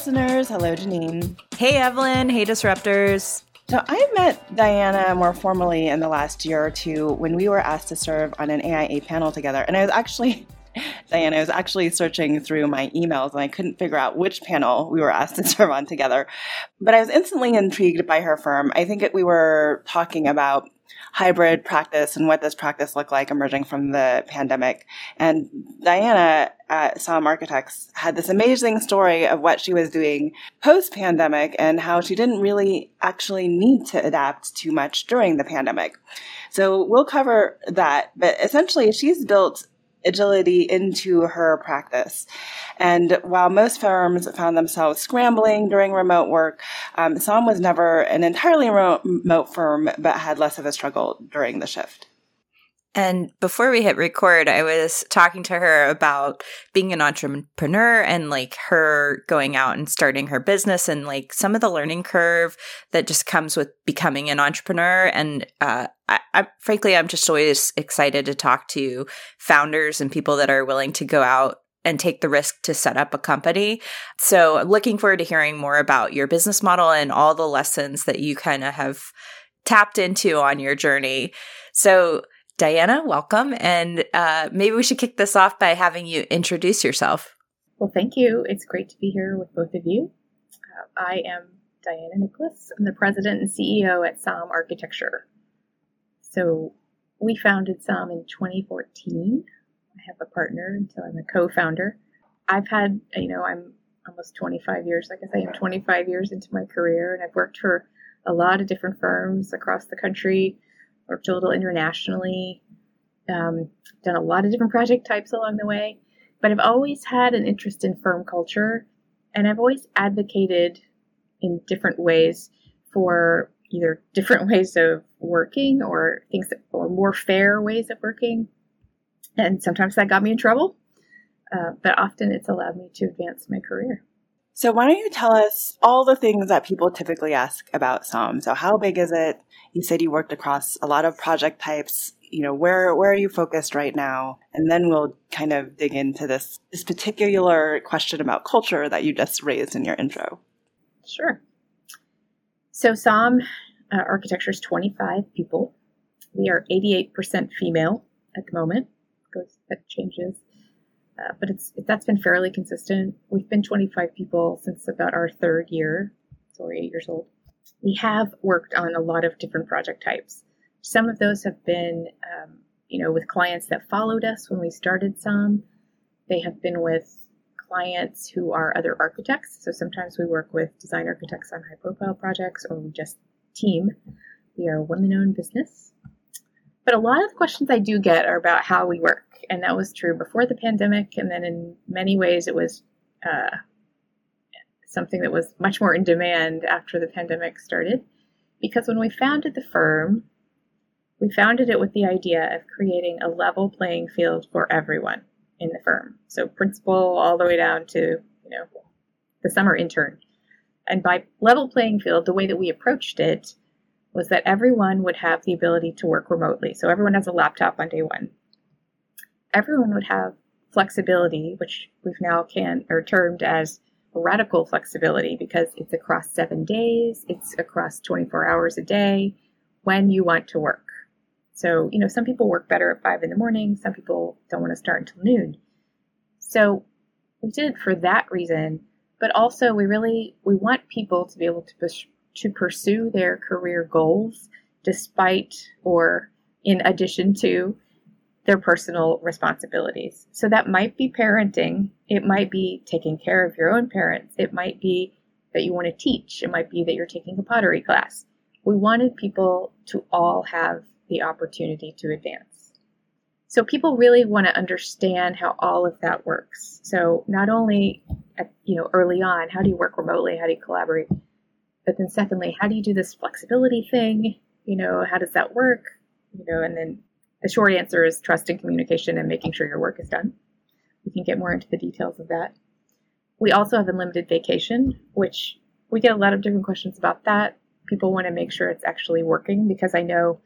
listeners. Hello, Janine. Hey, Evelyn. Hey, Disruptors. So, I met Diana more formally in the last year or two when we were asked to serve on an AIA panel together. And I was actually, Diana, I was actually searching through my emails and I couldn't figure out which panel we were asked to serve on together. But I was instantly intrigued by her firm. I think it, we were talking about hybrid practice and what does practice look like emerging from the pandemic. And Diana at Somm Architects had this amazing story of what she was doing post pandemic and how she didn't really actually need to adapt too much during the pandemic. So we'll cover that. But essentially, she's built agility into her practice. And while most firms found themselves scrambling during remote work, um, Somm was never an entirely remote firm, but had less of a struggle during the shift. And before we hit record, I was talking to her about being an entrepreneur and like her going out and starting her business and like some of the learning curve that just comes with becoming an entrepreneur. And uh, I, I, frankly, I'm just always excited to talk to founders and people that are willing to go out and take the risk to set up a company. So I'm looking forward to hearing more about your business model and all the lessons that you kind of have tapped into on your journey. So Diana, welcome. And uh, maybe we should kick this off by having you introduce yourself. Well, thank you. It's great to be here with both of you. Uh, I am Diana Nicholas. I'm the president and CEO at Somm Architecture. So we founded Somm in 2014. I have a partner, so I'm a co-founder. I've had, you know, I'm almost 25 years. Like I say, I'm 25 years into my career, and I've worked for a lot of different firms across the country worked a little internationally, um, done a lot of different project types along the way. But I've always had an interest in firm culture, and I've always advocated in different ways for either different ways of working or things that, or more fair ways of working. And sometimes that got me in trouble, uh, but often it's allowed me to advance my career. So, why don't you tell us all the things that people typically ask about Somm? So, how big is it? You said you worked across a lot of project types. You know, where where are you focused right now? And then we'll kind of dig into this this particular question about culture that you just raised in your intro. Sure. So, Somm uh, Architecture is 25 people. We are 88% female at the moment. Goes that changes uh, but it's that's been fairly consistent. We've been 25 people since about our third year, so we're eight years old. We have worked on a lot of different project types. Some of those have been, um, you know, with clients that followed us when we started Somm They have been with clients who are other architects. So sometimes we work with design architects on high profile projects, or we just team. We are a women owned business. But a lot of questions I do get are about how we work and that was true before the pandemic. And then in many ways, it was uh, something that was much more in demand after the pandemic started. Because when we founded the firm, we founded it with the idea of creating a level playing field for everyone in the firm. So principal all the way down to, you know, the summer intern. And by level playing field, the way that we approached it was that everyone would have the ability to work remotely. So everyone has a laptop on day one everyone would have flexibility, which we've now can or termed as radical flexibility because it's across seven days, it's across 24 hours a day when you want to work. So, you know, some people work better at five in the morning, some people don't want to start until noon. So we did it for that reason, but also we really we want people to be able to pers- to pursue their career goals despite or in addition to their personal responsibilities. So that might be parenting, it might be taking care of your own parents, it might be that you want to teach, it might be that you're taking a pottery class. We wanted people to all have the opportunity to advance. So people really want to understand how all of that works. So not only at, you know early on, how do you work remotely? How do you collaborate? But then secondly, how do you do this flexibility thing? You know, how does that work? You know, and then the short answer is trust and communication and making sure your work is done. We can get more into the details of that. We also have unlimited vacation, which we get a lot of different questions about that. People want to make sure it's actually working because I know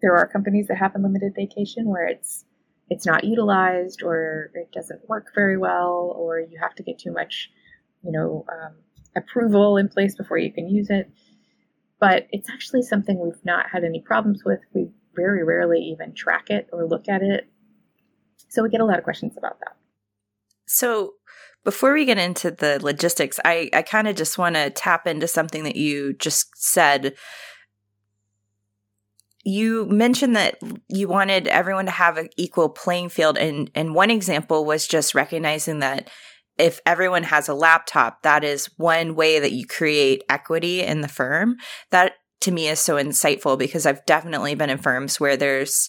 there are companies that have unlimited vacation where it's it's not utilized or it doesn't work very well or you have to get too much, you know, um, approval in place before you can use it. But it's actually something we've not had any problems with. We very rarely even track it or look at it. So we get a lot of questions about that. So before we get into the logistics, I, I kind of just want to tap into something that you just said. You mentioned that you wanted everyone to have an equal playing field. And, and one example was just recognizing that if everyone has a laptop, that is one way that you create equity in the firm. That to me is so insightful because I've definitely been in firms where there's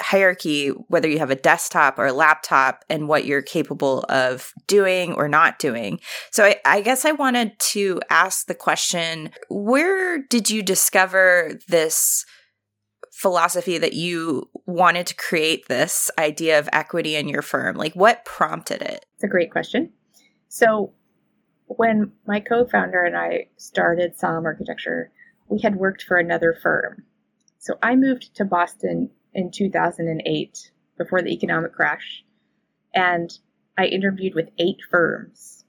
hierarchy, whether you have a desktop or a laptop, and what you're capable of doing or not doing. So I, I, guess I wanted to ask the question where did you discover this? philosophy that you wanted to create this idea of equity in your firm like what prompted it it's a great question so when my co-founder and i started Somm architecture we had worked for another firm. So I moved to Boston in 2008 before the economic crash, and I interviewed with eight firms.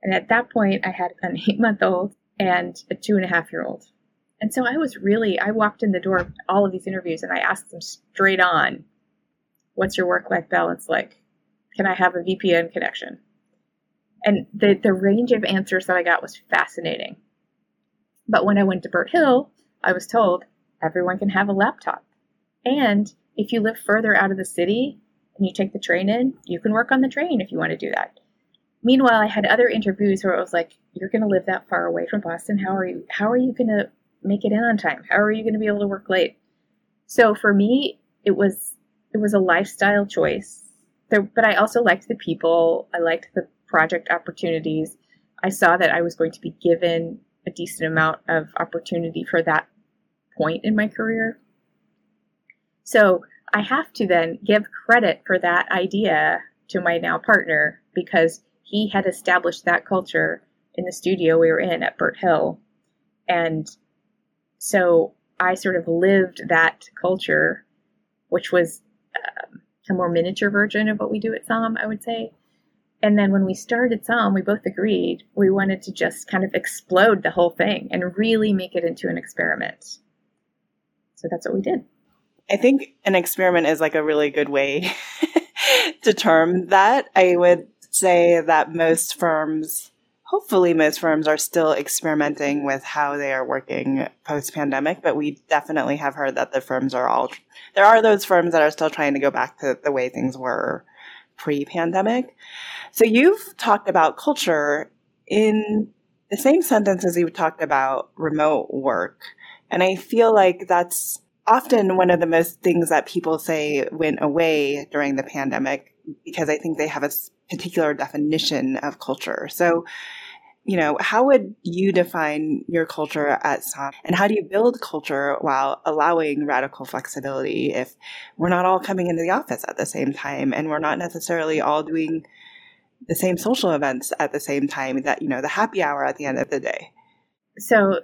And at that point, I had an eight month old and a two and a half year old. And so I was really, I walked in the door of all of these interviews and I asked them straight on, what's your work life balance like? Can I have a VPN connection? And the, the range of answers that I got was fascinating. But when I went to Burt Hill, I was told everyone can have a laptop. And if you live further out of the city and you take the train in, you can work on the train if you want to do that. Meanwhile, I had other interviews where it was like, you're going to live that far away from Boston. How are you? How are you going to make it in on time? How are you going to be able to work late? So for me, it was it was a lifestyle choice. There, but I also liked the people. I liked the project opportunities. I saw that I was going to be given a decent amount of opportunity for that point in my career. So I have to then give credit for that idea to my now partner because he had established that culture in the studio we were in at Burt Hill. And so I sort of lived that culture, which was um, a more miniature version of what we do at Somm, I would say. And then when we started Somm, we both agreed we wanted to just kind of explode the whole thing and really make it into an experiment. So that's what we did. I think an experiment is like a really good way to term that. I would say that most firms, hopefully, most firms are still experimenting with how they are working post pandemic, but we definitely have heard that the firms are all, there are those firms that are still trying to go back to the way things were pre pandemic. So you've talked about culture in the same sentence as you talked about remote work. And I feel like that's often one of the most things that people say went away during the pandemic because I think they have a particular definition of culture. So you know, how would you define your culture at Somm? And how do you build culture while allowing radical flexibility if we're not all coming into the office at the same time and we're not necessarily all doing the same social events at the same time that, you know, the happy hour at the end of the day? So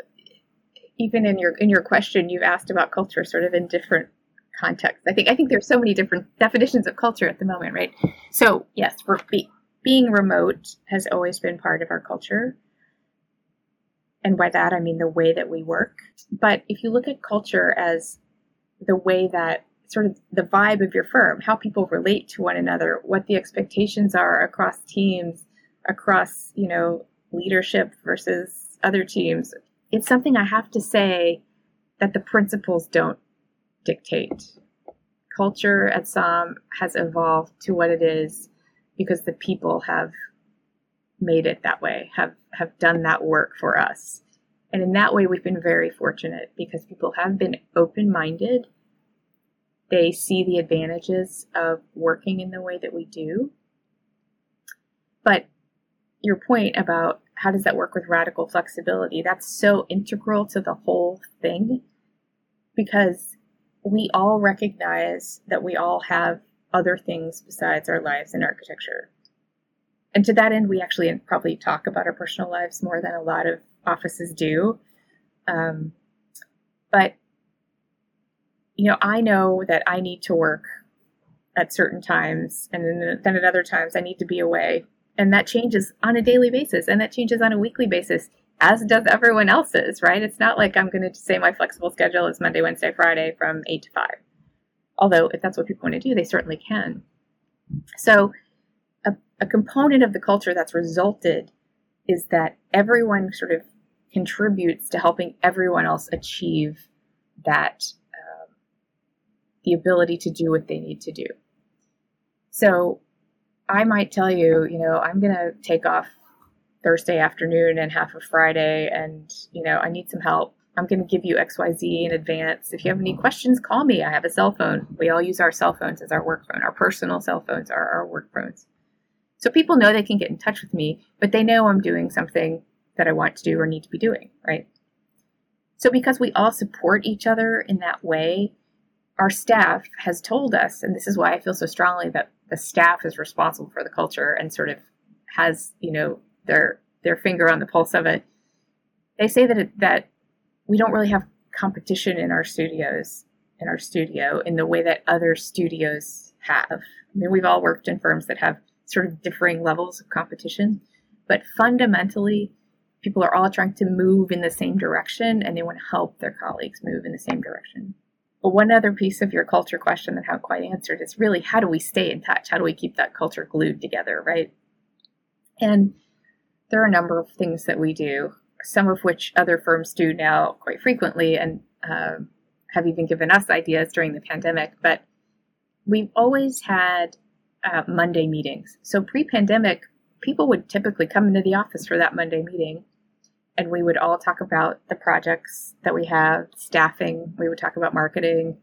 even in your in your question you've asked about culture sort of in different contexts. I think I think there's so many different definitions of culture at the moment, right? So yes, for being remote has always been part of our culture. And by that, I mean the way that we work. But if you look at culture as the way that sort of the vibe of your firm, how people relate to one another, what the expectations are across teams, across, you know, leadership versus other teams, it's something I have to say that the principles don't dictate. Culture at Somm has evolved to what it is because the people have made it that way, have have done that work for us. And in that way we've been very fortunate because people have been open-minded they see the advantages of working in the way that we do. But your point about how does that work with radical flexibility, that's so integral to the whole thing because we all recognize that we all have other things besides our lives in architecture. And to that end, we actually probably talk about our personal lives more than a lot of offices do. Um, but, you know, I know that I need to work at certain times, and then, then at other times I need to be away. And that changes on a daily basis, and that changes on a weekly basis, as does everyone else's, right? It's not like I'm going to say my flexible schedule is Monday, Wednesday, Friday from 8 to 5. Although, if that's what people want to do, they certainly can. So, a, a component of the culture that's resulted is that everyone sort of contributes to helping everyone else achieve that um, the ability to do what they need to do. So I might tell you, you know, I'm going to take off Thursday afternoon and half of Friday, and, you know, I need some help. I'm going to give you XYZ in advance. If you have any questions, call me. I have a cell phone. We all use our cell phones as our work phone. Our personal cell phones are our work phones. So people know they can get in touch with me, but they know I'm doing something that I want to do or need to be doing, right? So because we all support each other in that way, our staff has told us, and this is why I feel so strongly that the staff is responsible for the culture and sort of has, you know, their their finger on the pulse of it. They say that it, that we don't really have competition in our studios in our studio in the way that other studios have. I mean, we've all worked in firms that have sort of differing levels of competition, but fundamentally, people are all trying to move in the same direction and they want to help their colleagues move in the same direction. But one other piece of your culture question that I haven't quite answered is really how do we stay in touch? How do we keep that culture glued together, right? And there are a number of things that we do, some of which other firms do now quite frequently and uh, have even given us ideas during the pandemic. But we've always had uh, Monday meetings. So pre pandemic, people would typically come into the office for that Monday meeting and we would all talk about the projects that we have, staffing, we would talk about marketing.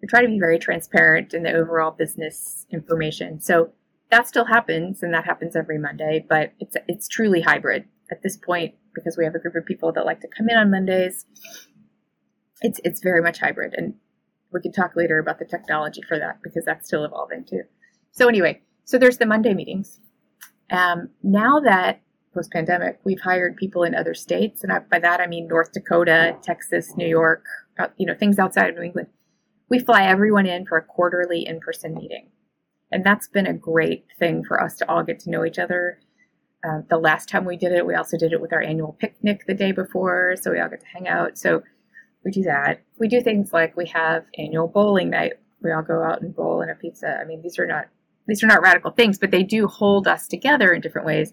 We try to be very transparent in the overall business information. So that still happens and that happens every Monday, but it's it's truly hybrid at this point because we have a group of people that like to come in on Mondays. It's it's very much hybrid and we can talk later about the technology for that because that's still evolving too. So anyway, so there's the Monday meetings. Um, now that post pandemic, we've hired people in other states, and I, by that I mean North Dakota, Texas, New York, you know, things outside of New England. We fly everyone in for a quarterly in person meeting. And that's been a great thing for us to all get to know each other. Uh, the last time we did it, we also did it with our annual picnic the day before, so we all get to hang out. So we do that. We do things like we have annual bowling night. We all go out and bowl and a pizza. I mean, these are not these are not radical things, but they do hold us together in different ways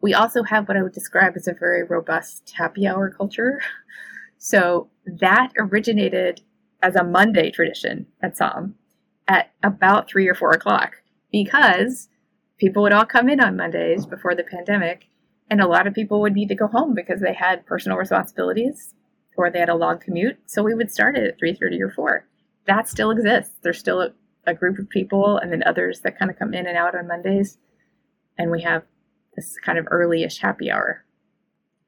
we also have what I would describe as a very robust happy hour culture. So that originated as a Monday tradition at Somm at about three or four o'clock because people would all come in on Mondays before the pandemic, and a lot of people would need to go home because they had personal responsibilities or they had a long commute. So we would start it at three thirty or four. That still exists. There's still a, a group of people, and then others that kind of come in and out on Mondays, and we have this kind of early-ish happy hour.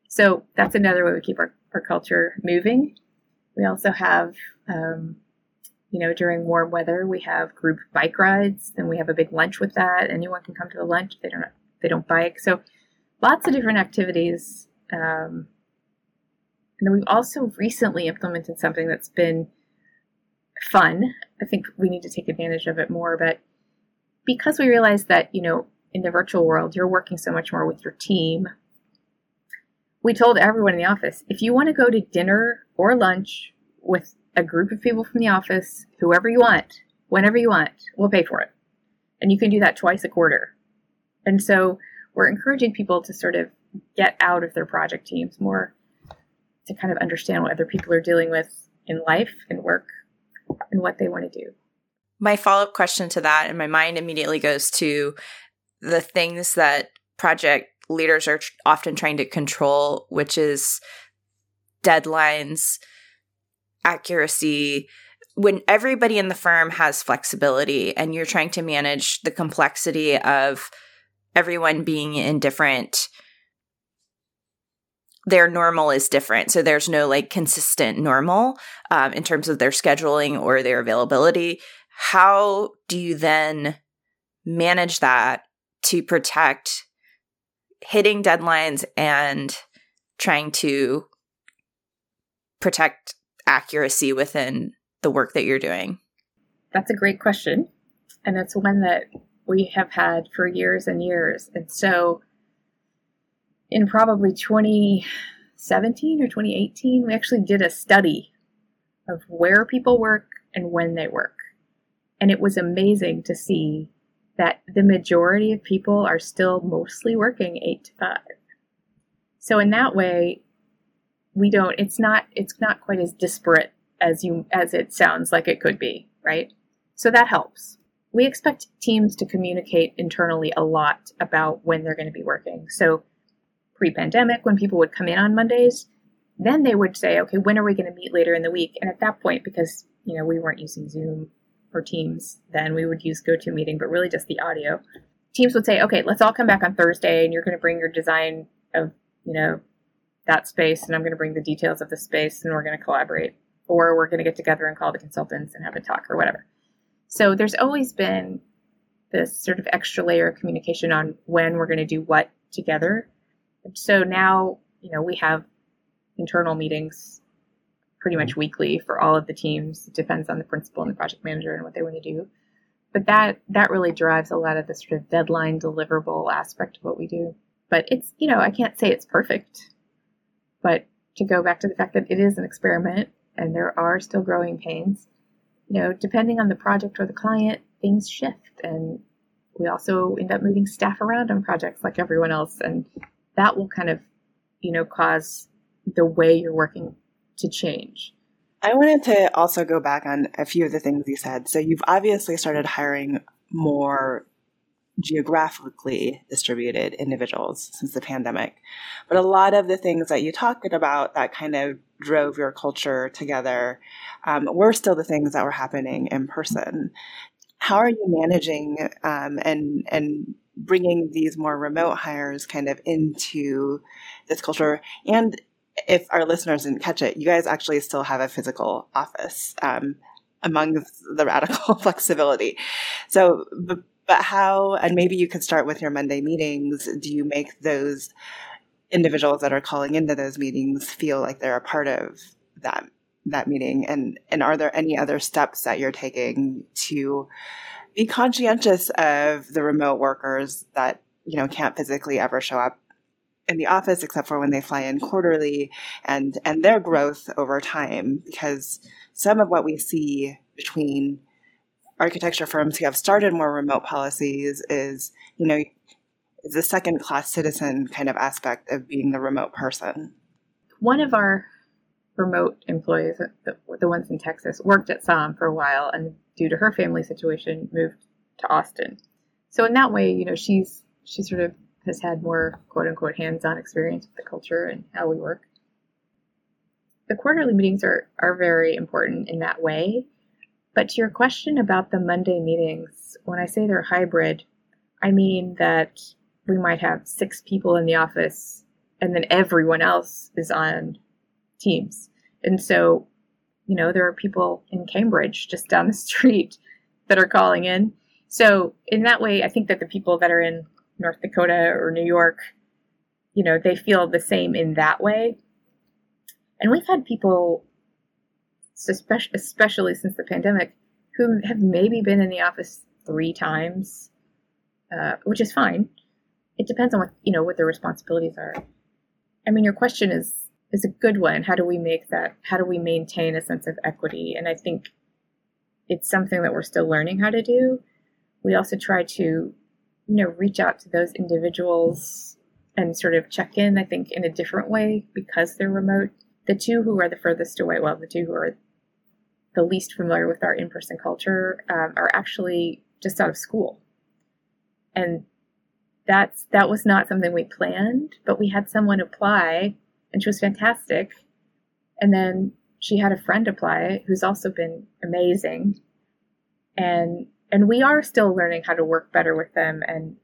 So that's another way we keep our, our culture moving. We also have, um, you know, during warm weather, we have group bike rides. Then we have a big lunch with that. Anyone can come to the lunch. They don't they don't bike. So lots of different activities. Um, and then we've also recently implemented something that's been fun. I think we need to take advantage of it more. But because we realize that, you know, in the virtual world, you're working so much more with your team. We told everyone in the office if you want to go to dinner or lunch with a group of people from the office, whoever you want, whenever you want, we'll pay for it. And you can do that twice a quarter. And so we're encouraging people to sort of get out of their project teams more to kind of understand what other people are dealing with in life and work and what they want to do. My follow up question to that, and my mind immediately goes to the things that project leaders are often trying to control, which is deadlines, accuracy, when everybody in the firm has flexibility and you're trying to manage the complexity of everyone being in different their normal is different. So there's no like consistent normal um, in terms of their scheduling or their availability. How do you then manage that to protect hitting deadlines and trying to protect accuracy within the work that you're doing? That's a great question. And it's one that we have had for years and years. And so, in probably 2017 or 2018, we actually did a study of where people work and when they work. And it was amazing to see that the majority of people are still mostly working eight to five. So, in that way, we don't it's not it's not quite as disparate as you as it sounds like it could be right? So that helps. We expect teams to communicate internally a lot about when they're going to be working. So pre-pandemic when people would come in on mondays then they would say okay when are we going to meet later in the week? And at that point because you know we weren't using zoom or teams then we would use gotomeeting but really just the audio. Teams would say okay let's all come back on thursday and you're going to bring your design of you know that space and I'm going to bring the details of the space and we're going to collaborate. Or we're going to get together and call the consultants and have a talk or whatever. So there's always been this sort of extra layer of communication on when we're going to do what together. So now, you know, we have internal meetings pretty much mm-hmm. weekly for all of the teams. It depends on the principal and the project manager and what they want to do. But that that really drives a lot of the sort of deadline deliverable aspect of what we do. But it's, you know, I can't say it's perfect but to go back to the fact that it is an experiment and there are still growing pains, you know, depending on the project or the client, things shift. And we also end up moving staff around on projects like everyone else. And that will kind of, you know, cause the way you're working to change. I wanted to also go back on a few of the things you said. So you've obviously started hiring more geographically distributed individuals since the pandemic. But a lot of the things that you talked about that kind of drove your culture together um, were still the things that were happening in person. How are you managing um, and and bringing these more remote hires kind of into this culture? And if our listeners didn't catch it, you guys actually still have a physical office. Um, among the radical flexibility. So, but how, and maybe you could start with your Monday meetings. Do you make those individuals that are calling into those meetings feel like they're a part of that that meeting? And and are there any other steps that you're taking to be conscientious of the remote workers that you know can't physically ever show up in the office except for when they fly in quarterly and and their growth over time because some of what we see between architecture firms who have started more remote policies is, you know, the second class citizen kind of aspect of being the remote person. One of our remote employees, uh, the, the ones in Texas, worked at Somm for a while and due to her family situation moved to Austin. So in that way, you know, she's she sort of has had more quote unquote hands-on experience with the culture and how we work. The quarterly meetings are, are very important in that way but to your question about the Monday meetings, when I say they're hybrid, I mean that we might have six people in the office and then everyone else is on Teams. And so, you know, there are people in Cambridge just down the street that are calling in. So, in that way, I think that the people that are in North Dakota or New York, you know, they feel the same in that way. And we've had people especially since the pandemic, who have maybe been in the office three times, uh, which is fine. It depends on what you know what their responsibilities are. I mean, your question is is a good one. How do we make that? How do we maintain a sense of equity? And I think it's something that we're still learning how to do. We also try to, you know, reach out to those individuals and sort of check in. I think in a different way because they're remote. The two who are the furthest away, well, the two who are the least familiar with our in-person culture um, are actually just out of school and that's that was not something we planned but we had someone apply and she was fantastic and then she had a friend apply who's also been amazing. And and we are still learning how to work better with them and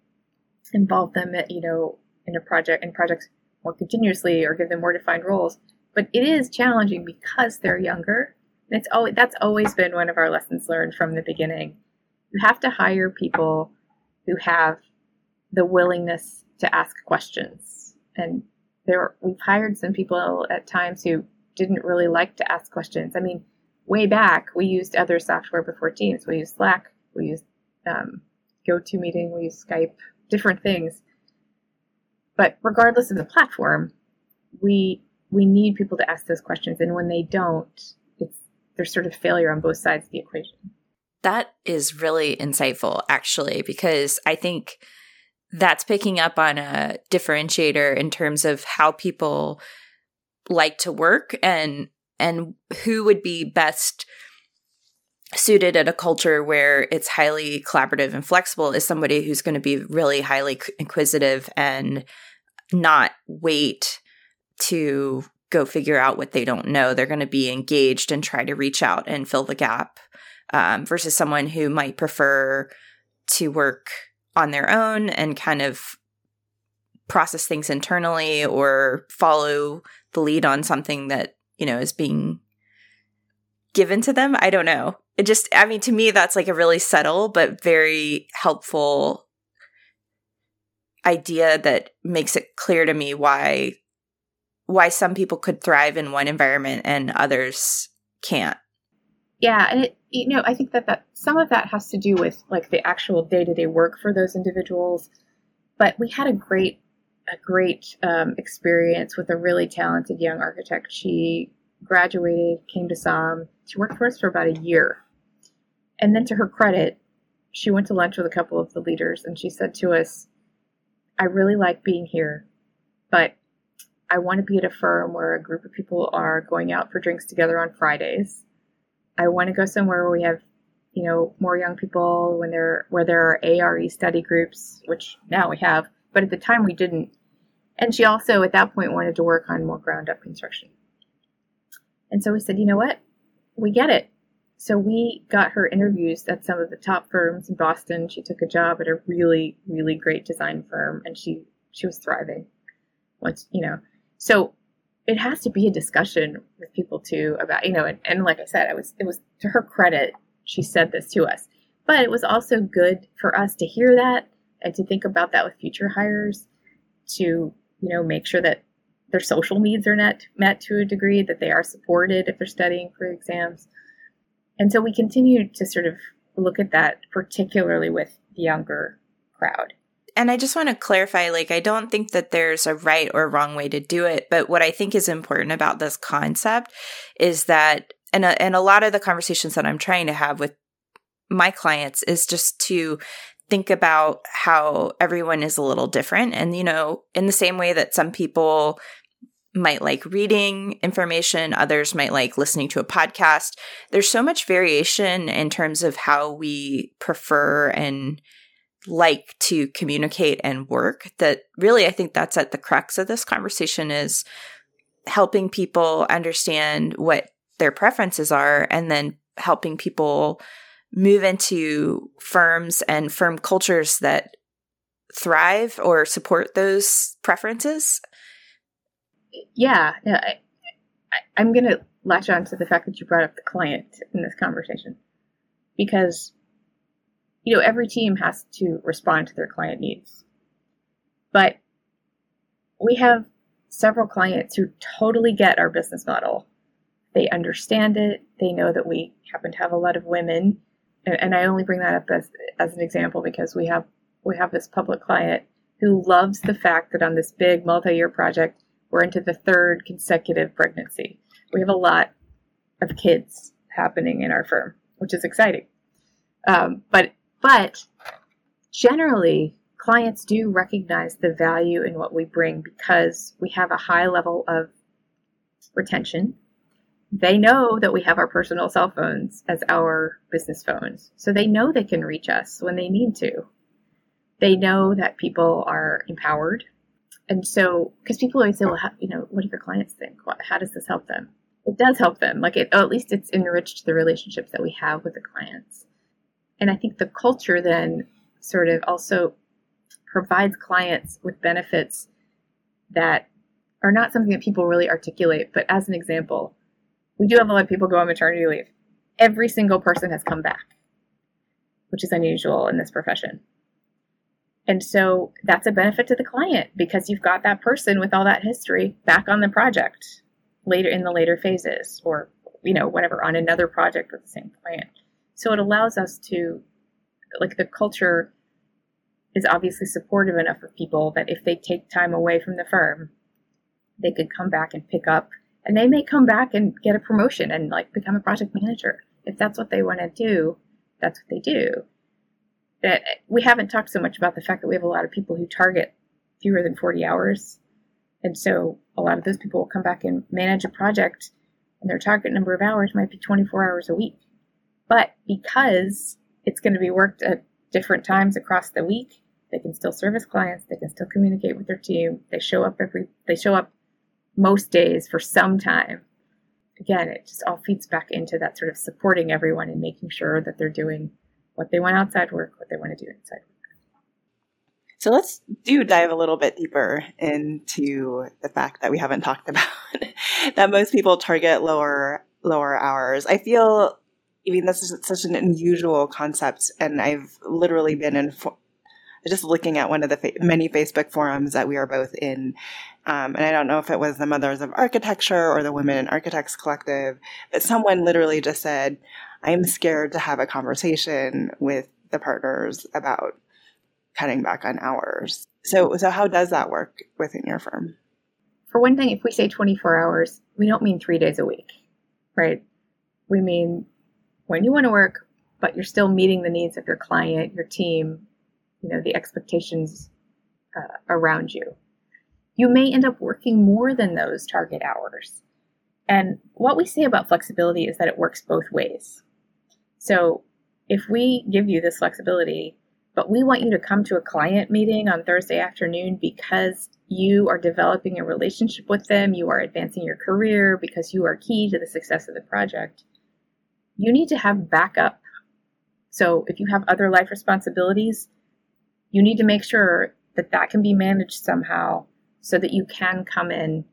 involve them at, you know, in a project in projects more continuously or give them more defined roles. But it is challenging because they're younger. It's always that's always been one of our lessons learned from the beginning. You have to hire people who have the willingness to ask questions. And there we've hired some people at times who didn't really like to ask questions. I mean, way back we used other software before Teams. We used Slack, we used um, GoToMeeting, we used Skype, different things. But regardless of the platform, we we need people to ask those questions, and when they don't, there's sort of failure on both sides of the equation. That is really insightful, actually, because I think that's picking up on a differentiator in terms of how people like to work and and who would be best suited at a culture where it's highly collaborative and flexible is somebody who's going to be really highly inquisitive and not wait to go figure out what they don't know. They're going to be engaged and try to reach out and fill the gap um, versus someone who might prefer to work on their own and kind of process things internally or follow the lead on something that, you know, is being given to them. I don't know. It just, I mean, to me, that's like a really subtle but very helpful idea that makes it clear to me why why some people could thrive in one environment and others can't. Yeah, and it, you know, I think that that some of that has to do with like the actual day to day work for those individuals. But we had a great a great um, experience with a really talented young architect. She graduated, came to Somm. She worked for us for about a year, and then to her credit, she went to lunch with a couple of the leaders, and she said to us, "I really like being here, but." I want to be at a firm where a group of people are going out for drinks together on Fridays I want to go somewhere where we have, you know, more young people when there where there are ARE study groups, which now we have, but at the time we didn't. And she also at that point wanted to work on more ground up construction. And so we said, you know what? We get it. So we got her interviews at some of the top firms in Boston. She took a job at a really, really great design firm and she she was thriving. Once, you know. So it has to be a discussion with people too about you know and, and like i said i was it was to her credit she said this to us. But it was also good for us to hear that and to think about that with future hires to you know make sure that their social needs are met met to a degree that they are supported if they're studying for exams. And so we continue to sort of look at that particularly with the younger crowd and I just want to clarify like, I don't think that there's a right or wrong way to do it. But what I think is important about this concept is that, and a, and a lot of the conversations that I'm trying to have with my clients is just to think about how everyone is a little different. And, you know, in the same way that some people might like reading information, others might like listening to a podcast. There's so much variation in terms of how we prefer and like to communicate and work that really I think that's at the crux of this conversation is helping people understand what their preferences are and then helping people move into firms and firm cultures that thrive or support those preferences. Yeah, yeah I, i'm going to latch on to the fact that you brought up the client in this conversation because you know, every team has to respond to their client needs. But we have several clients who totally get our business model. They understand it. They know that we happen to have a lot of women. And, I only bring that up as, as an example because we have we have this public client who loves the fact that on this big multi-year project, we're into the third consecutive pregnancy. We have a lot of kids happening in our firm, which is exciting. Um, but but generally, clients do recognize the value in what we bring because we have a high level of retention. They know that we have our personal cell phones as our business phones. So they know they can reach us when they need to. They know that people are empowered. And so, because people always say, well, how, you know, what do your clients think? How does this help them? it does help them. Like it, at least it's enriched the relationships that we have with the clients. And I think the culture then sort of also provides clients with benefits that are not something that people really articulate. But as an example, we do have a lot of people go on maternity leave. Every single person has come back, which is unusual in this profession. And so that's a benefit to the client because you've got that person with all that history back on the project later in the later phases or, you know, whatever, on another project with the same client. So it allows us to, like, the culture is obviously supportive enough of people that if they take time away from the firm, they could come back and pick up and they may come back and get a promotion and like become a project manager. If that's what they want to do that's what they do. That we haven't talked so much about the fact that we have a lot of people who target fewer than 40 hours and so a lot of those people will come back and manage a project and their target number of hours might be 24 hours a week but because it's going to be worked at different times across the week they can still service clients they can still communicate with their team they show up every they show up most days for some time. Again, it just all feeds back into that sort of supporting everyone and making sure that they're doing what they want outside work, what they want to do inside work. So let's do dive a little bit deeper into the fact that we haven't talked about that most people target lower lower hours. I feel I mean this is such an unusual concept and I've literally been in just looking at one of the fa- many Facebook forums that we are both in. Um, and I don't know if it was the Mothers of Architecture or the Women in Architects Collective, but someone literally just said, I'm scared to have a conversation with the partners about cutting back on hours. So, so how does that work within your firm? For one thing, if we say 24 hours, we don't mean three days a week, right? We mean when you want to work, but you're still meeting the needs of your client, your team, you know the expectations uh, around you you may end up working more than those target hours and what we say about flexibility is that it works both ways so if we give you this flexibility but we want you to come to a client meeting on Thursday afternoon because you are developing a relationship with them, you are advancing your career because you are key to the success of the project. You need to have backup. So if you have other life responsibilities, you need to make sure that that can be managed somehow so that you can come in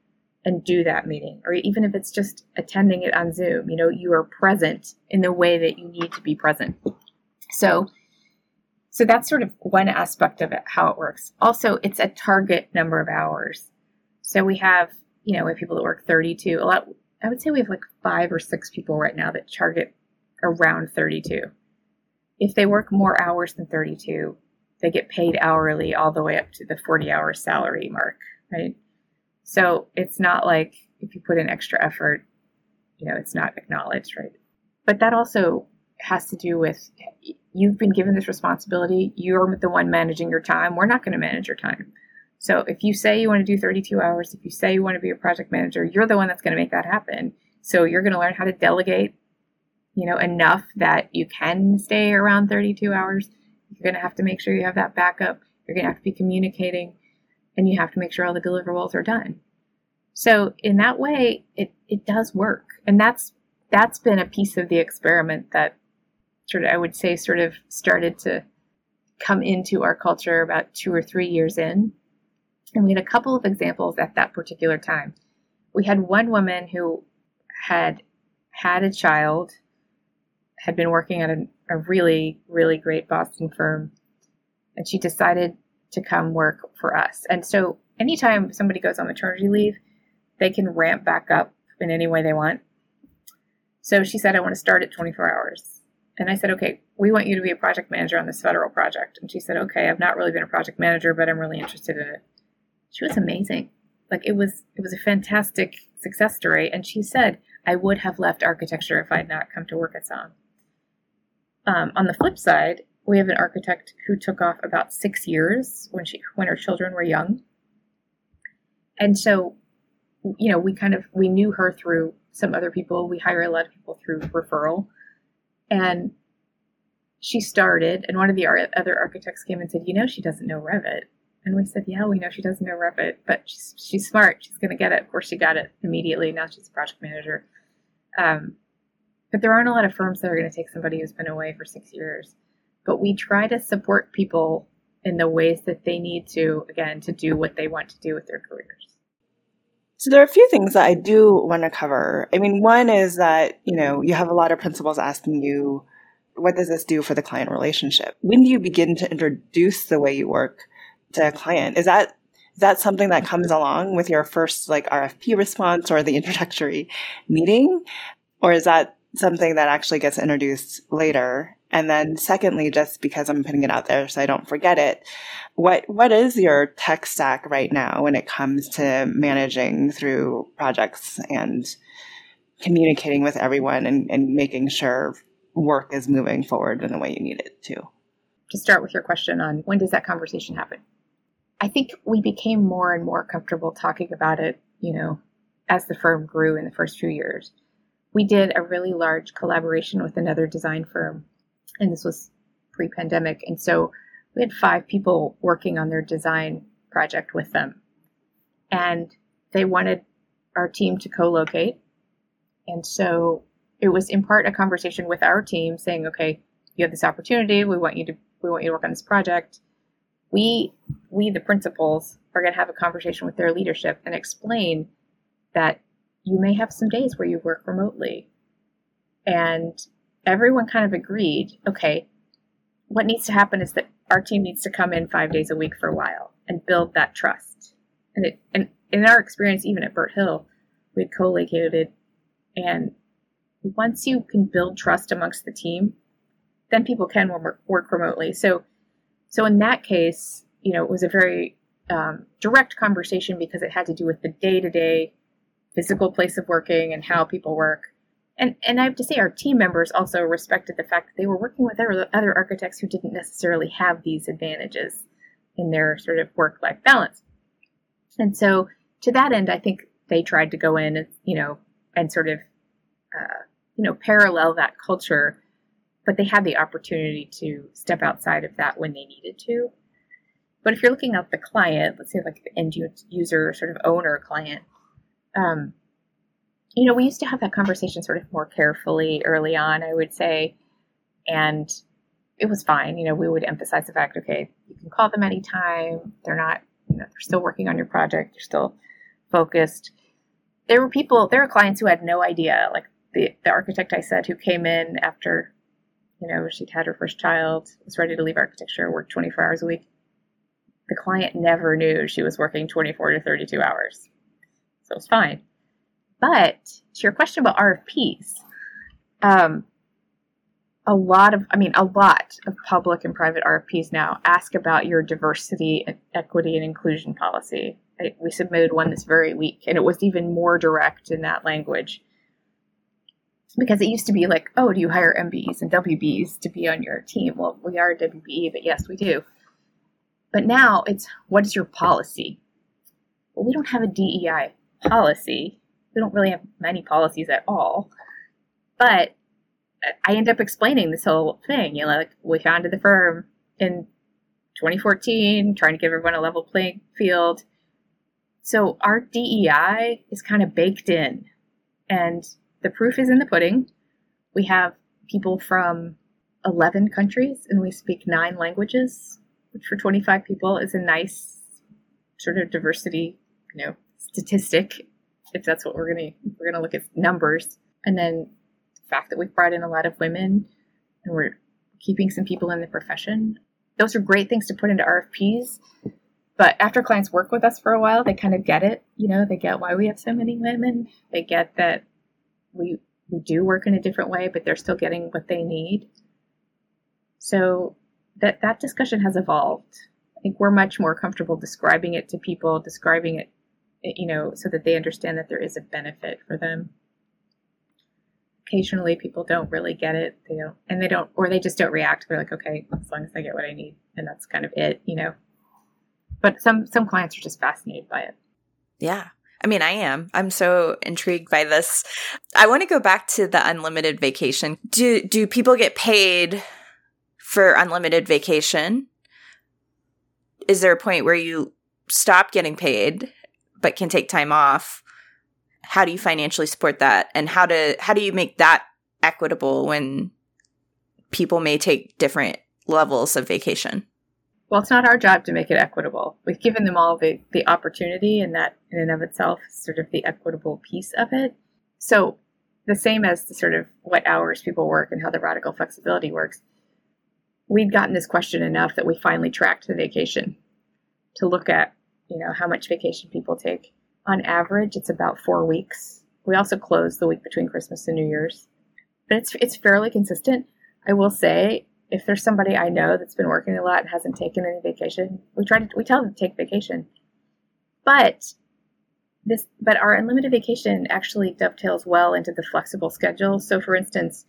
and do that meeting or even if it's just attending it on zoom you know you are present in the way that you need to be present. So so that's sort of one aspect of it how it works. Also it's a target number of hours. So we have you know we have people that work 32 a lot i would say we have like five or six people right now that target around 32 if they work more hours than 32 they get paid hourly all the way up to the 40 hour salary mark, right? So it's not like if you put in extra effort, you know, it's not acknowledged, right? But that also has to do with you've been given this responsibility. You're the one managing your time. We're not going to manage your time. So if you say you want to do 32 hours, if you say you want to be a project manager, you're the one that's going to make that happen. So you're going to learn how to delegate, you know, enough that you can stay around 32 hours you're going to have to make sure you have that backup. You're going to have to be communicating and you have to make sure all the deliverables are done. So in that way, it, it does work. And that's, that's been a piece of the experiment that sort of, I would say, sort of started to come into our culture about two or three years in. And we had a couple of examples at that particular time. We had one woman who had had a child, had been working at a a really, really great Boston firm. And she decided to come work for us. And so anytime somebody goes on maternity leave, they can ramp back up in any way they want. So she said, I want to start at 24 hours. And I said, okay, we want you to be a project manager on this federal project. And she said, okay, I've not really been a project manager, but I'm really interested in it. She was amazing. Like it was, it was a fantastic success story. And she said, I would have left architecture if I had not come to work at Somm. Um, on the flip side, we have an architect who took off about six years when she when her children were young, and so you know we kind of we knew her through some other people. We hire a lot of people through referral, and she started. And one of the other architects came and said, "You know, she doesn't know Revit." And we said, "Yeah, we know she doesn't know Revit, but she's she's smart. She's going to get it." Of course, she got it immediately. Now she's a project manager. Um, but there aren't a lot of firms that are going to take somebody who's been away for six years. But we try to support people in the ways that they need to, again, to do what they want to do with their careers. So there are a few things that I do want to cover. I mean, one is that, you know, you have a lot of principals asking you, what does this do for the client relationship? When do you begin to introduce the way you work to a client? Is that is that something that comes along with your first like RFP response or the introductory meeting? Or is that something that actually gets introduced later? And then secondly, just because I'm putting it out there so I don't forget it, what what is your tech stack right now when it comes to managing through projects and communicating with everyone and, and making sure work is moving forward in the way you need it to? To start with your question on when does that conversation happen? I think we became more and more comfortable talking about it, you know, as the firm grew in the first few years. We did a really large collaboration with another design firm and this was pre pandemic. And so we had five people working on their design project with them. And they wanted our team to co locate. And so it was in part a conversation with our team saying, okay, you have this opportunity. We want you to we want you to work on this project. We we the principals are going to have a conversation with their leadership and explain that you may have some days where you work remotely and everyone kind of agreed okay, what needs to happen is that our team needs to come in five days a week for a while and build that trust. And it and in our experience, even at Burt Hill, we had co-located, and once you can build trust amongst the team, then people can work, work remotely. So, so in that case, you know, it was a very um, direct conversation because it had to do with the day-to-day physical place of working and how people work and and I have to say our team members also respected the fact that they were working with other, architects who didn't necessarily have these advantages in their sort of work life balance. And so to that end, I think they tried to go in, you know, and sort of, uh, you know, parallel that culture, but they had the opportunity to step outside of that when they needed to. But if you're looking at the client, let's say like the end user sort of owner client, um, you know, we used to have that conversation sort of more carefully early on, I would say, and it was fine. You know, we would emphasize the fact, okay, you can call them anytime. They're not, you know, they're still working on your project. They're still focused. There were people, there were clients who had no idea, like the, the architect I said who came in after, you know, she'd had her first child, was ready to leave architecture, worked 24 hours a week. The client never knew she was working 24 to 32 hours. So it was fine. But to your question about RFPs, um, a lot of, I mean, a lot of public and private RFPs now ask about your diversity, equity, and inclusion policy. I, we submitted one this very week, and it was even more direct in that language. Because it used to be like, oh, do you hire MBEs and WBs to be on your team? Well, we are a WBE, but yes, we do. But now it's, what is your policy? Well, we don't have a DEI policy we don't really have many policies at all. But I end up explaining this whole thing. You know, like we founded the firm in 2014, trying to give everyone a level playing field. So our DEI is kind of baked in, and the proof is in the pudding. We have people from 11 countries, and we speak nine languages, which for 25 people is a nice sort of diversity, you know, statistic if that's what we're gonna we're gonna look at numbers, and then the fact that we've brought in a lot of women and we're keeping some people in the profession. Those are great things to put into RFPs. But after clients work with us for a while, they kind of get it. You know, they get why we have so many women. They get that we we do work in a different way, but they're still getting what they need. So that that discussion has evolved. I think we're much more comfortable describing it to people, describing it you know, so that they understand that there is a benefit for them. Occasionally, people don't really get it. They don't, and they don't, or they just don't react. They're like, okay, as long as I get what I need, and that's kind of it, you know. But some some clients are just fascinated by it. Yeah. I mean, I am. I'm so intrigued by this. I want to go back to the unlimited vacation. Do do people get paid for unlimited vacation? Is there a point where you stop getting paid but can take time off. how do you financially support that and how to how do you make that equitable when people may take different levels of vacation well it's not our job to make it equitable. We've given them all the, the opportunity and that in and of itself is sort of the equitable piece of it. So the same as the sort of what hours people work and how the radical flexibility works we'd gotten this question enough that we finally tracked the vacation to look at you know how much vacation people take. On average it's about four weeks. We also close the week between christmas and new year's. But it's it's fairly consistent. I will say if there's somebody i know that's been working a lot and hasn't taken any vacation we try to we tell them to take vacation but this but our unlimited vacation actually dovetails well into the flexible schedule so for instance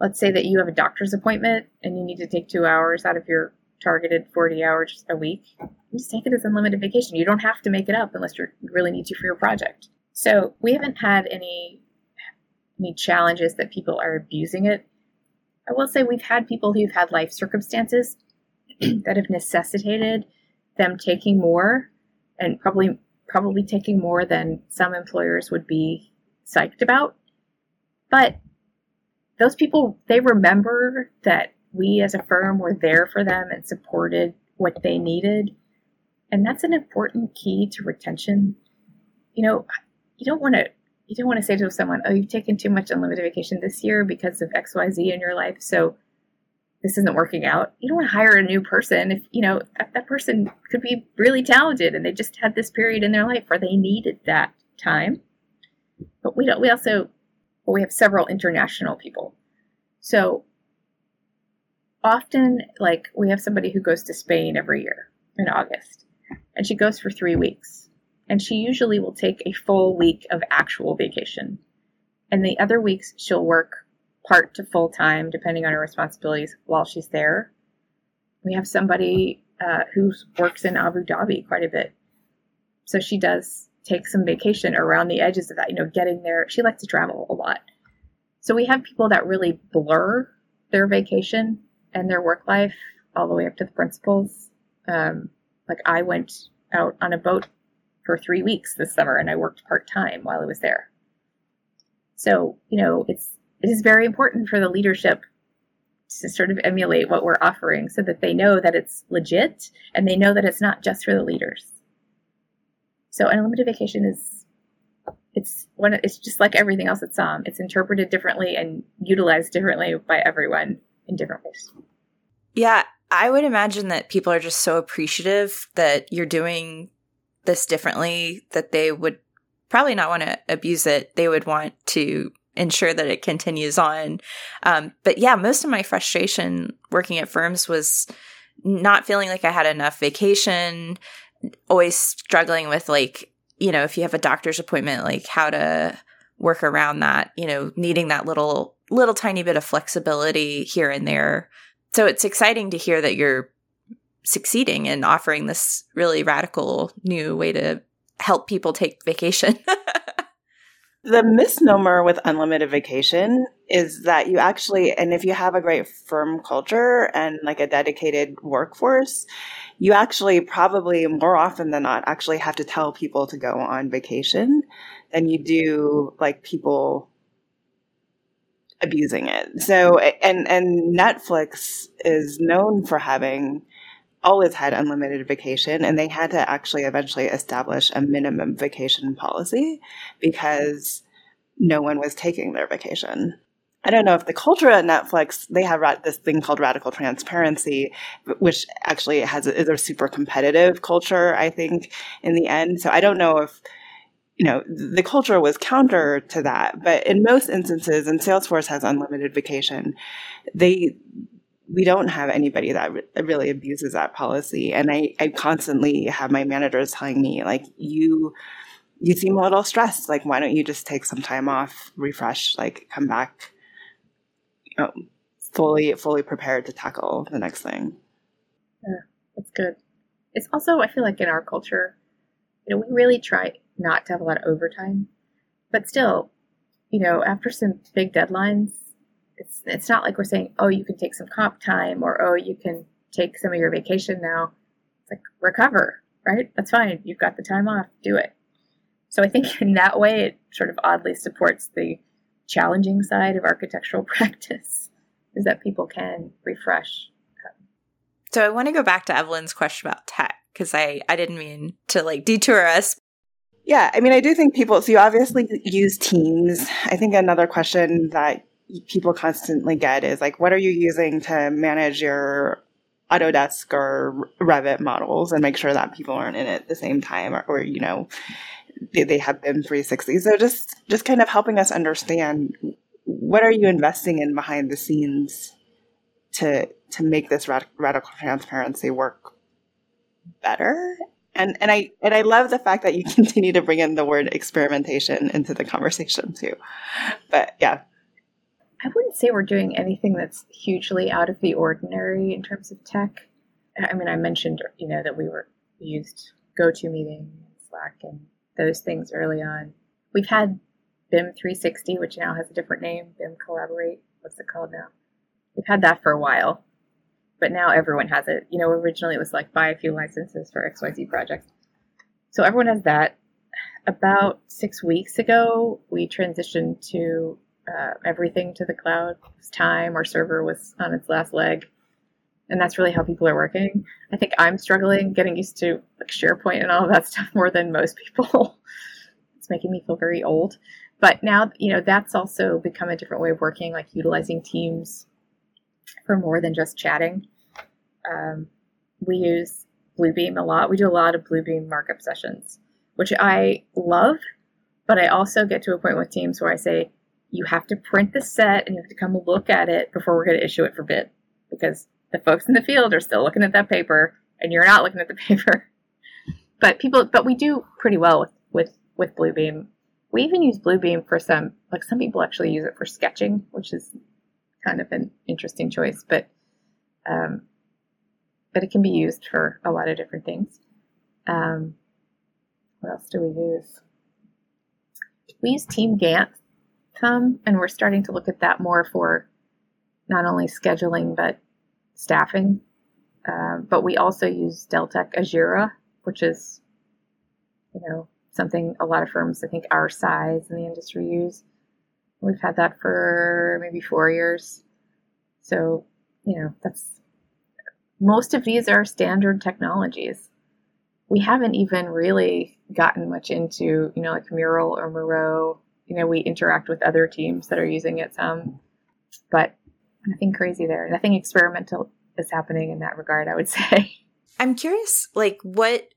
let's say that you have a doctor's appointment and you need to take two hours out of your targeted 40 hours a week, you just take it as unlimited vacation. You don't have to make it up unless you really need to for your project. So we haven't had any any challenges that people are abusing it. I will say we've had people who've had life circumstances that have necessitated them taking more and probably probably taking more than some employers would be psyched about. But those people they remember that we as a firm were there for them and supported what they needed. And that's an important key to retention. You know, you don't want to you don't want to say to someone, "Oh, you've taken too much unlimited vacation this year because of XYZ in your life." So this isn't working out. You don't want to hire a new person if, you know, that, that person could be really talented and they just had this period in their life where they needed that time. But we don't we also well, we have several international people. So often like we have somebody who goes to Spain every year in August and she goes for 3 weeks and she usually will take a full week of actual vacation. And the other weeks she'll work part to full time depending on her responsibilities while she's there. We have somebody uh, who works in abu dhabi quite a bit. So she does take some vacation around the edges of that you know getting there. She likes to travel a lot. So we have people that really blur their vacation and their work life all the way up to the principals. Um, like I went out on a boat for three weeks this summer and I worked part time while I was there. So, you know, it's it is very important for the leadership to sort of emulate what we're offering so that they know that it's legit and they know that it's not just for the leaders. So unlimited vacation is it's one it's just like everything else at Somm. It's interpreted differently and utilized differently by everyone in different ways. Yeah, I would imagine that people are just so appreciative that you're doing this differently that they would probably not want to abuse it. They would want to ensure that it continues on. Um, but yeah, most of my frustration working at firms was not feeling like I had enough vacation, always struggling with like, you know, if you have a doctor's appointment, like how to work around that, you know, needing that little little tiny bit of flexibility here and there so it's exciting to hear that you're succeeding in offering this really radical new way to help people take vacation. the misnomer with unlimited vacation is that you actually, and if you have a great firm culture and like a dedicated workforce, you actually probably more often than not actually have to tell people to go on vacation than you do like people abusing it. So and and Netflix is known for having always had unlimited vacation and they had to actually eventually establish a minimum vacation policy because no one was taking their vacation. I don't know if the culture at Netflix they have this thing called radical transparency, which actually has a, is a super competitive culture. I think in the end, so I don't know if you know, the culture was counter to that. But in most instances, and Salesforce has unlimited vacation, they we don't have anybody that re- really abuses that policy. And I, I constantly have my managers telling me, like, you you seem a little stressed. Like, why don't you just take some time off, refresh, like come back, you know, fully fully prepared to tackle the next thing. Yeah, that's good. It's also I feel like in our culture, you know, we really try not to have a lot of overtime. But still, you know, after some big deadlines, it's it's not like we're saying, oh, you can take some comp time or oh, you can take some of your vacation now. It's like recover, right? That's fine. You've got the time off. Do it. So I think in that way, it sort of oddly supports the challenging side of architectural practice, is that people can refresh. So I want to go back to Evelyn's question about tech because I I didn't mean to like detour us. Yeah, I mean, I do think people. So you obviously use Teams. I think another question that people constantly get is like, what are you using to manage your Autodesk or Revit models and make sure that people aren't in it at the same time or, or you know, they, they have BIM 360. So just, just kind of helping us understand what are you investing in behind the scenes to, to make this rad- radical transparency work better and and I and I love the fact that you continue to bring in the word experimentation into the conversation too. But yeah, I wouldn't say we're doing anything that's hugely out of the ordinary in terms of tech. I mean, I mentioned, you know, that we were we used GoToMeeting, Slack, and those things early on. We've had BIM 360, which now has a different name, BIM Collaborate. What's it called now? We've had that for a while, but now everyone has it. You know, originally it was like buy a few licenses for XYZ projects. So everyone has that. About six weeks ago, we transitioned to uh, everything to the cloud. Time our server was on its last leg, and that's really how people are working. I think I'm struggling getting used to like SharePoint and all that stuff more than most people. it's making me feel very old. But now, you know, that's also become a different way of working, like utilizing Teams for more than just chatting. Um, we use Bluebeam a lot. We do a lot of Bluebeam markup sessions, which I love, but I also get to a point with Teams where I say, you have to print the set and you have to come look at it before we're going to issue it for bid because the folks in the field are still looking at that paper and you're not looking at the paper. But people, but we do pretty well with, with, with Bluebeam. We even use Bluebeam for some, like some people actually use it for sketching, which is kind of an interesting choice, but, um, but it can be used for a lot of different things. Um, what else do we use? We use Team Gantt come, and we're starting to look at that more for not only scheduling but staffing. Uh, but we also use Deltek Ajera, which is, you know, something a lot of firms I think our size in the industry use. We've had that for maybe four years. So, you know, that's most of these are standard technologies. We haven't even really gotten much into, you know, like Mural or Miro you know, we interact with other teams that are using it some, but nothing crazy there. Nothing experimental is happening in that regard, I would say. I'm curious, like, what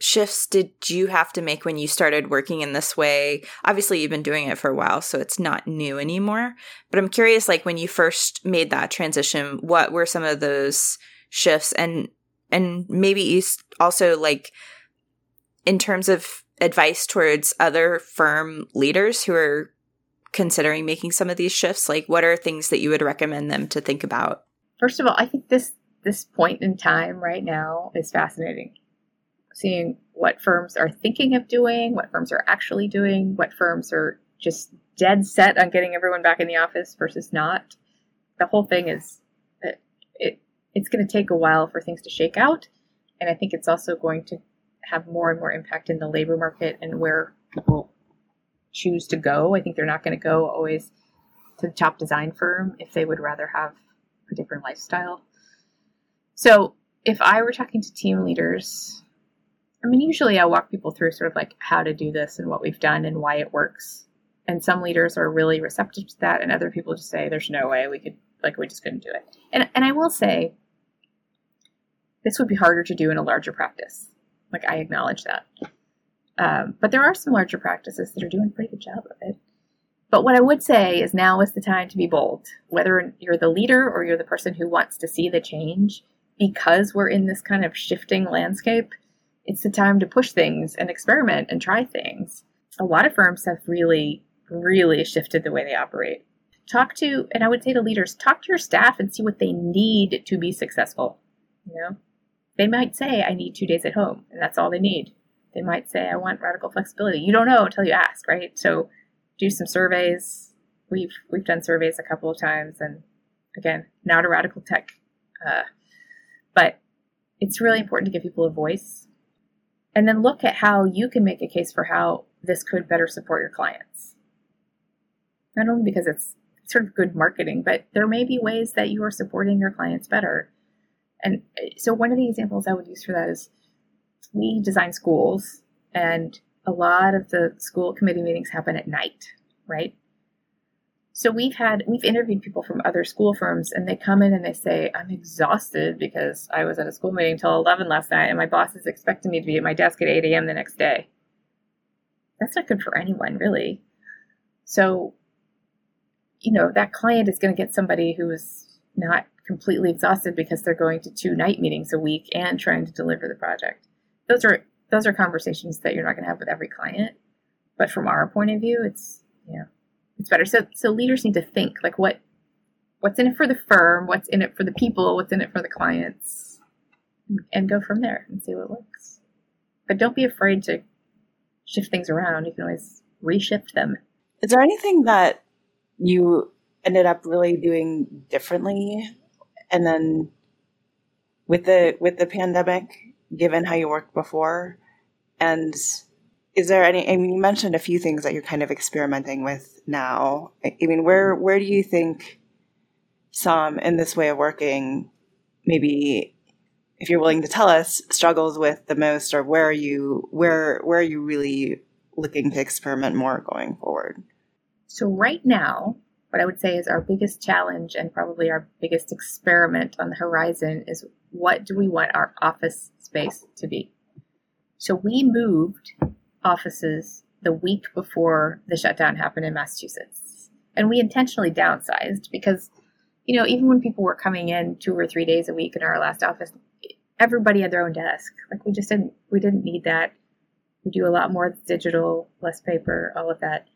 shifts did you have to make when you started working in this way? Obviously, you've been doing it for a while, so it's not new anymore. But I'm curious, like, when you first made that transition, what were some of those shifts? And, and maybe also, like, in terms of advice towards other firm leaders who are considering making some of these shifts? Like, what are things that you would recommend them to think about? First of all, I think this this point in time right now is fascinating. Seeing what firms are thinking of doing, what firms are actually doing, what firms are just dead set on getting everyone back in the office versus not. The whole thing is it, it it's going to take a while for things to shake out, and I think it's also going to have more and more impact in the labor market and where people choose to go. I think they're not going to go always to the top design firm if they would rather have a different lifestyle. So if I were talking to team leaders, I mean, usually I walk people through sort of like how to do this and what we've done and why it works. And some leaders are really receptive to that, and other people just say, "There's no way we could, like, we just couldn't do it." And and I will say, this would be harder to do in a larger practice. Like I acknowledge that. Um, but there are some larger practices that are doing a pretty good job of it. But what I would say is now is the time to be bold, whether you're the leader or you're the person who wants to see the change, because we're in this kind of shifting landscape. It's the time to push things and experiment and try things. A lot of firms have really, really shifted the way they operate. Talk to, and I would say to leaders, talk to your staff and see what they need to be successful. You know, they might say, I need two days at home, and that's all they need. They might say, I want radical flexibility. You don't know until you ask, right? So do some surveys. We've we've done surveys a couple of times, and again, not a radical tech, uh, but it's really important to give people a voice. and then look at how you can make a case for how this could better support your clients. Not only because it's sort of good marketing, but there may be ways that you are supporting your clients better. And uh, so, one of the examples I would use for that is we design schools, and a lot of the school committee meetings happen at night, right? So we've had we've interviewed people from other school firms and they come in and they say, I'm exhausted because I was at a school meeting till eleven last night and my boss is expecting me to be at my desk at eight AM the next day. That's not good for anyone, really. So, you know, that client is going to get somebody who is not completely exhausted because they're going to two night meetings a week and trying to deliver the project. Those are those are conversations that you're not going to have with every client. But from our point of view, it's you know, it's better. So so leaders need to think like what what's in it for the firm, what's in it for the people, what's in it for the clients, and go from there and see what works. But don't be afraid to shift things around. You can always reshift them. Is there anything that you ended up really doing differently and then with the with the pandemic given how you worked before and is there any i mean you mentioned a few things that you're kind of experimenting with now. I mean where where do you think some in this way of working maybe if you're willing to tell us struggles with the most or where are you where where are you really looking to experiment more going forward? So right now what I would say is our biggest challenge and probably our biggest experiment on the horizon is what do we want our office space to be? So we moved offices the week before the shutdown happened in Massachusetts. And we intentionally downsized because, you know, even when people were coming in two or three days a week in our last office, everybody had their own desk. Like we just didn't we didn't need that. We do a lot more digital, less paper, all of that.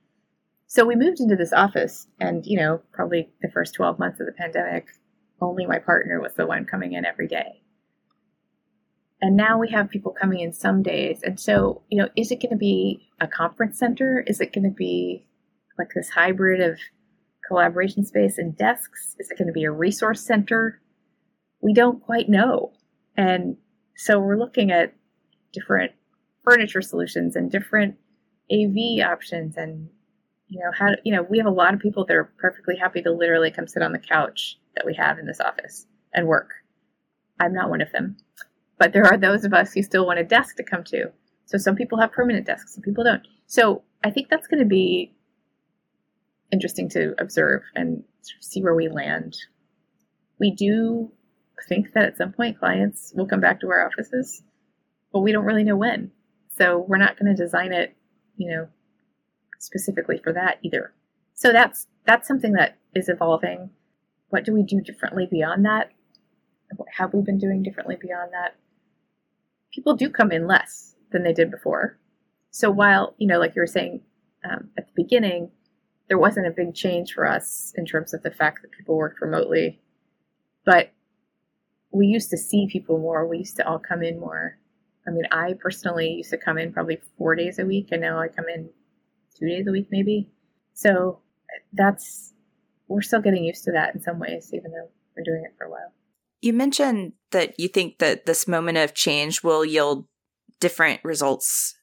So we moved into this office, and you know, probably the first 12 months of the pandemic, only my partner was the one coming in every day. And now we have people coming in some days. And so, you know, is it going to be a conference center? Is it going to be like this hybrid of collaboration space and desks? Is it going to be a resource center? We don't quite know. And so we're looking at different furniture solutions and different AV options and you know how you know we have a lot of people that are perfectly happy to literally come sit on the couch that we have in this office and work. I'm not one of them. But there are those of us who still want a desk to come to. So some people have permanent desks some people don't. So i think that's going to be interesting to observe and see where we land. We do think that at some point clients will come back to our offices but we don't really know when. So we're not going to design it you know specifically for that either. So that's that's something that is evolving. What do we do differently beyond that? What have we been doing differently beyond that? People do come in less than they did before. So while, you know, like you were saying um, at the beginning, there wasn't a big change for us in terms of the fact that people worked remotely, but we used to see people more. We used to all come in more. I mean, I personally used to come in probably four days a week, and now I come in two days a week, maybe. So that's, we're still getting used to that in some ways, even though we're doing it for a while. You mentioned that you think that this moment of change will yield different results.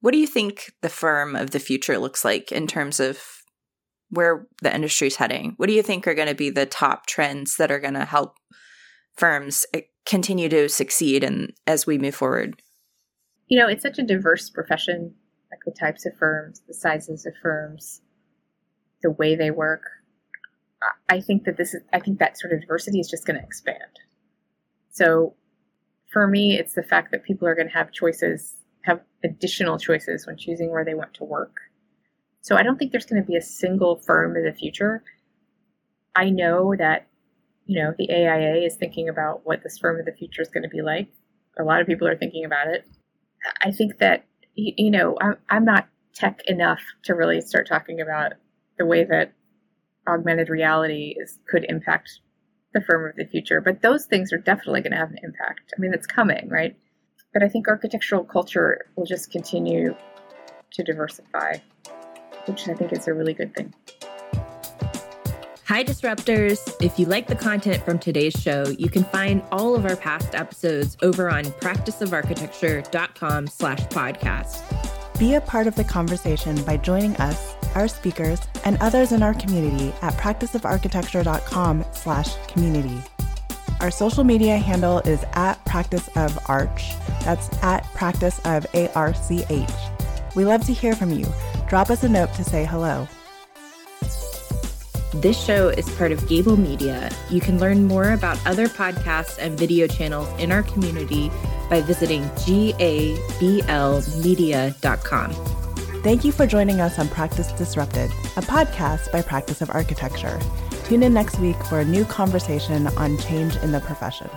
What do you think the firm of the future looks like in terms of where the industry is heading? What do you think are going to be the top trends that are going to help firms eh, continue to succeed and as we move forward? You know, it's such a diverse profession like the types of firms, the sizes of firms, the way they work. I think that this is, I think that sort of diversity is just going to expand. So for me, it's the fact that people are going to have choices, have additional choices when choosing where they want to work. So I don't think there's going to be a single firm in the future. I know that, you know, the AIA is thinking about what this firm of the future is going to be like. A lot of people are thinking about it. I think that you, you know, I'm, I'm not tech enough to really start talking about the way that augmented reality is could impact the firm of the future. But those things are definitely going to have an impact. I mean, it's coming, right? But I think architectural culture will just continue to diversify, which I think is a really good thing. Hi, Disruptors. If you like the content from today's show, you can find all of our past episodes over on practiceofarchitecture.com slash podcast. Be a part of the conversation by joining us, our speakers, and others in our community at practiceofarchitecture.com slash community. Our social media handle is at practice of arch. That's at practice of A-R-C-H. We love to hear from you. Drop us a note to say hello. This show is part of Gabl Media. You can learn more about other podcasts and video channels in our community by visiting gablmedia.com. Thank you for joining us on Practice Disrupted, a podcast by Practice of Architecture. Tune in next week for a new conversation on change in the profession.